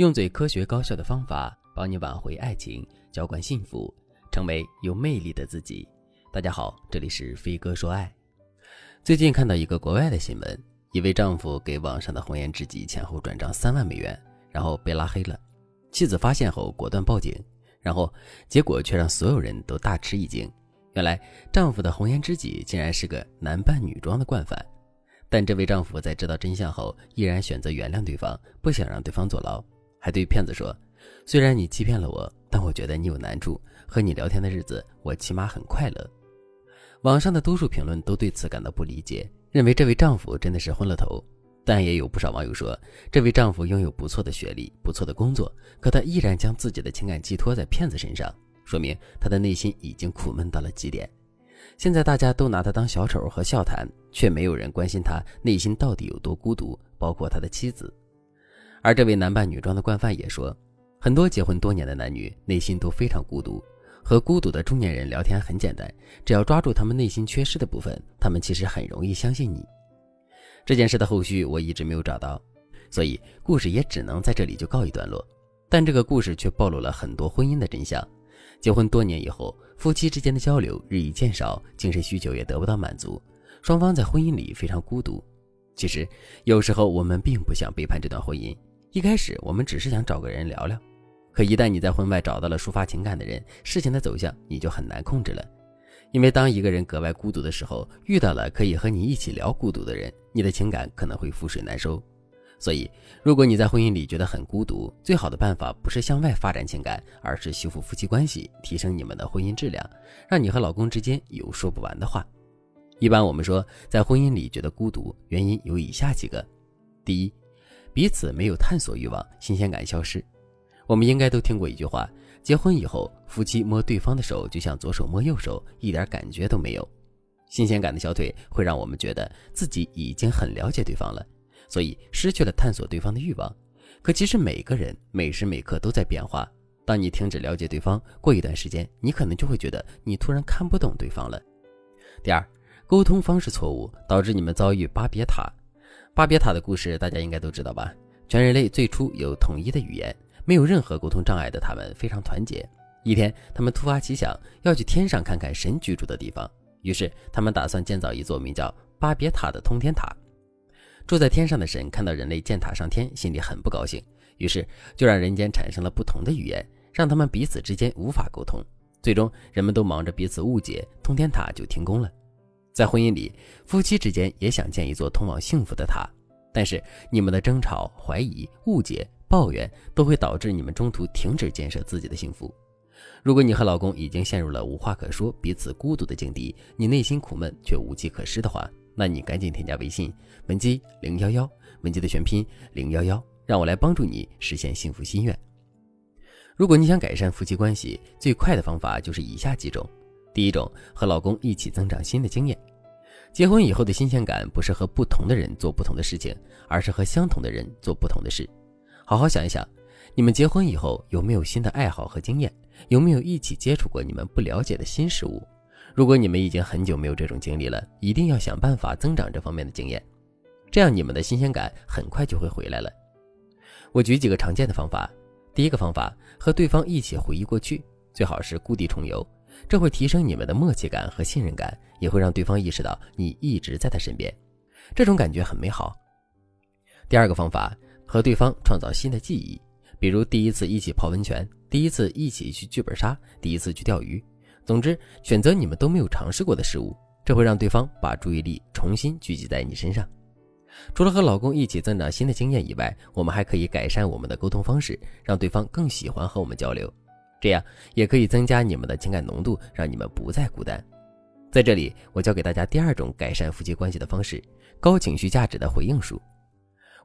用最科学高效的方法帮你挽回爱情，浇灌幸福，成为有魅力的自己。大家好，这里是飞哥说爱。最近看到一个国外的新闻，一位丈夫给网上的红颜知己前后转账三万美元，然后被拉黑了。妻子发现后果断报警，然后结果却让所有人都大吃一惊。原来丈夫的红颜知己竟然是个男扮女装的惯犯。但这位丈夫在知道真相后，依然选择原谅对方，不想让对方坐牢，还对骗子说：“虽然你欺骗了我，但我觉得你有难处，和你聊天的日子，我起码很快乐。”网上的多数评论都对此感到不理解，认为这位丈夫真的是昏了头。但也有不少网友说，这位丈夫拥有不错的学历、不错的工作，可他依然将自己的情感寄托在骗子身上，说明他的内心已经苦闷到了极点。现在大家都拿他当小丑和笑谈，却没有人关心他内心到底有多孤独，包括他的妻子。而这位男扮女装的惯犯也说，很多结婚多年的男女内心都非常孤独。和孤独的中年人聊天很简单，只要抓住他们内心缺失的部分，他们其实很容易相信你。这件事的后续我一直没有找到，所以故事也只能在这里就告一段落。但这个故事却暴露了很多婚姻的真相。结婚多年以后，夫妻之间的交流日益减少，精神需求也得不到满足，双方在婚姻里非常孤独。其实，有时候我们并不想背叛这段婚姻，一开始我们只是想找个人聊聊。可一旦你在婚外找到了抒发情感的人，事情的走向你就很难控制了。因为当一个人格外孤独的时候，遇到了可以和你一起聊孤独的人，你的情感可能会覆水难收。所以，如果你在婚姻里觉得很孤独，最好的办法不是向外发展情感，而是修复夫妻关系，提升你们的婚姻质量，让你和老公之间有说不完的话。一般我们说，在婚姻里觉得孤独，原因有以下几个：第一，彼此没有探索欲望，新鲜感消失。我们应该都听过一句话：结婚以后，夫妻摸对方的手就像左手摸右手，一点感觉都没有。新鲜感的消退会让我们觉得自己已经很了解对方了。所以失去了探索对方的欲望，可其实每个人每时每刻都在变化。当你停止了解对方，过一段时间，你可能就会觉得你突然看不懂对方了。第二，沟通方式错误导致你们遭遇巴别塔。巴别塔的故事大家应该都知道吧？全人类最初有统一的语言，没有任何沟通障碍的他们非常团结。一天，他们突发奇想要去天上看看神居住的地方，于是他们打算建造一座名叫巴别塔的通天塔。住在天上的神看到人类建塔上天，心里很不高兴，于是就让人间产生了不同的语言，让他们彼此之间无法沟通。最终，人们都忙着彼此误解，通天塔就停工了。在婚姻里，夫妻之间也想建一座通往幸福的塔，但是你们的争吵、怀疑、误解、抱怨都会导致你们中途停止建设自己的幸福。如果你和老公已经陷入了无话可说、彼此孤独的境地，你内心苦闷却无计可施的话，那你赶紧添加微信文姬零幺幺，文姬的全拼零幺幺，让我来帮助你实现幸福心愿。如果你想改善夫妻关系，最快的方法就是以下几种：第一种，和老公一起增长新的经验。结婚以后的新鲜感不是和不同的人做不同的事情，而是和相同的人做不同的事。好好想一想，你们结婚以后有没有新的爱好和经验？有没有一起接触过你们不了解的新事物？如果你们已经很久没有这种经历了，一定要想办法增长这方面的经验，这样你们的新鲜感很快就会回来了。我举几个常见的方法。第一个方法，和对方一起回忆过去，最好是故地重游，这会提升你们的默契感和信任感，也会让对方意识到你一直在他身边，这种感觉很美好。第二个方法，和对方创造新的记忆，比如第一次一起泡温泉，第一次一起去剧本杀，第一次去钓鱼。总之，选择你们都没有尝试过的事物，这会让对方把注意力重新聚集在你身上。除了和老公一起增长新的经验以外，我们还可以改善我们的沟通方式，让对方更喜欢和我们交流。这样也可以增加你们的情感浓度，让你们不再孤单。在这里，我教给大家第二种改善夫妻关系的方式——高情绪价值的回应术。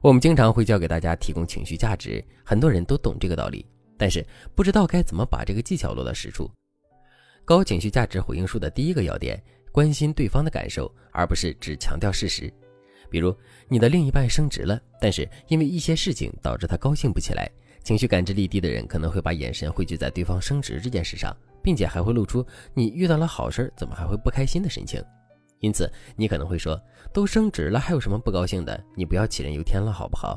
我们经常会教给大家提供情绪价值，很多人都懂这个道理，但是不知道该怎么把这个技巧落到实处。高情绪价值回应术的第一个要点：关心对方的感受，而不是只强调事实。比如，你的另一半升职了，但是因为一些事情导致他高兴不起来。情绪感知力低的人可能会把眼神汇聚在对方升职这件事上，并且还会露出“你遇到了好事，怎么还会不开心”的神情。因此，你可能会说：“都升职了，还有什么不高兴的？你不要杞人忧天了，好不好？”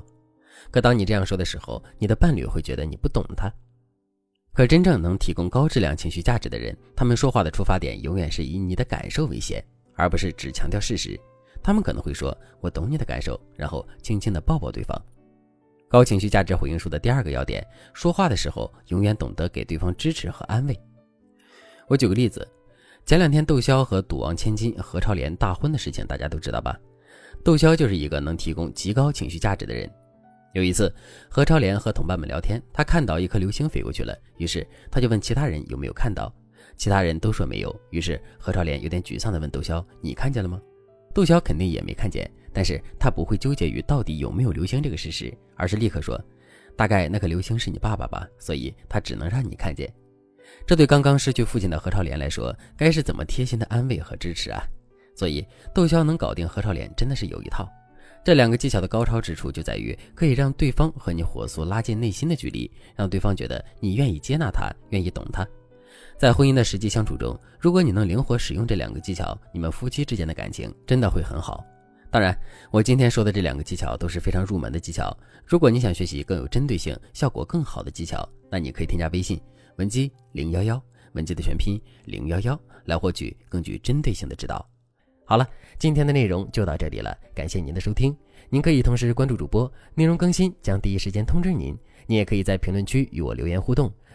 可当你这样说的时候，你的伴侣会觉得你不懂他。可真正能提供高质量情绪价值的人，他们说话的出发点永远是以你的感受为先，而不是只强调事实。他们可能会说：“我懂你的感受”，然后轻轻地抱抱对方。高情绪价值回应术的第二个要点：说话的时候永远懂得给对方支持和安慰。我举个例子，前两天窦骁和赌王千金何超莲大婚的事情，大家都知道吧？窦骁就是一个能提供极高情绪价值的人。有一次，何超莲和同伴们聊天，他看到一颗流星飞过去了，于是他就问其他人有没有看到，其他人都说没有。于是何超莲有点沮丧地问窦骁：“你看见了吗？”窦骁肯定也没看见，但是他不会纠结于到底有没有流星这个事实，而是立刻说：“大概那颗流星是你爸爸吧，所以他只能让你看见。”这对刚刚失去父亲的何超莲来说，该是怎么贴心的安慰和支持啊！所以窦骁能搞定何超莲，真的是有一套。这两个技巧的高超之处就在于可以让对方和你火速拉近内心的距离，让对方觉得你愿意接纳他，愿意懂他。在婚姻的实际相处中，如果你能灵活使用这两个技巧，你们夫妻之间的感情真的会很好。当然，我今天说的这两个技巧都是非常入门的技巧。如果你想学习更有针对性、效果更好的技巧，那你可以添加微信文姬零幺幺，文姬的全拼零幺幺，来获取更具针对性的指导。好了，今天的内容就到这里了，感谢您的收听。您可以同时关注主播，内容更新将第一时间通知您。您也可以在评论区与我留言互动，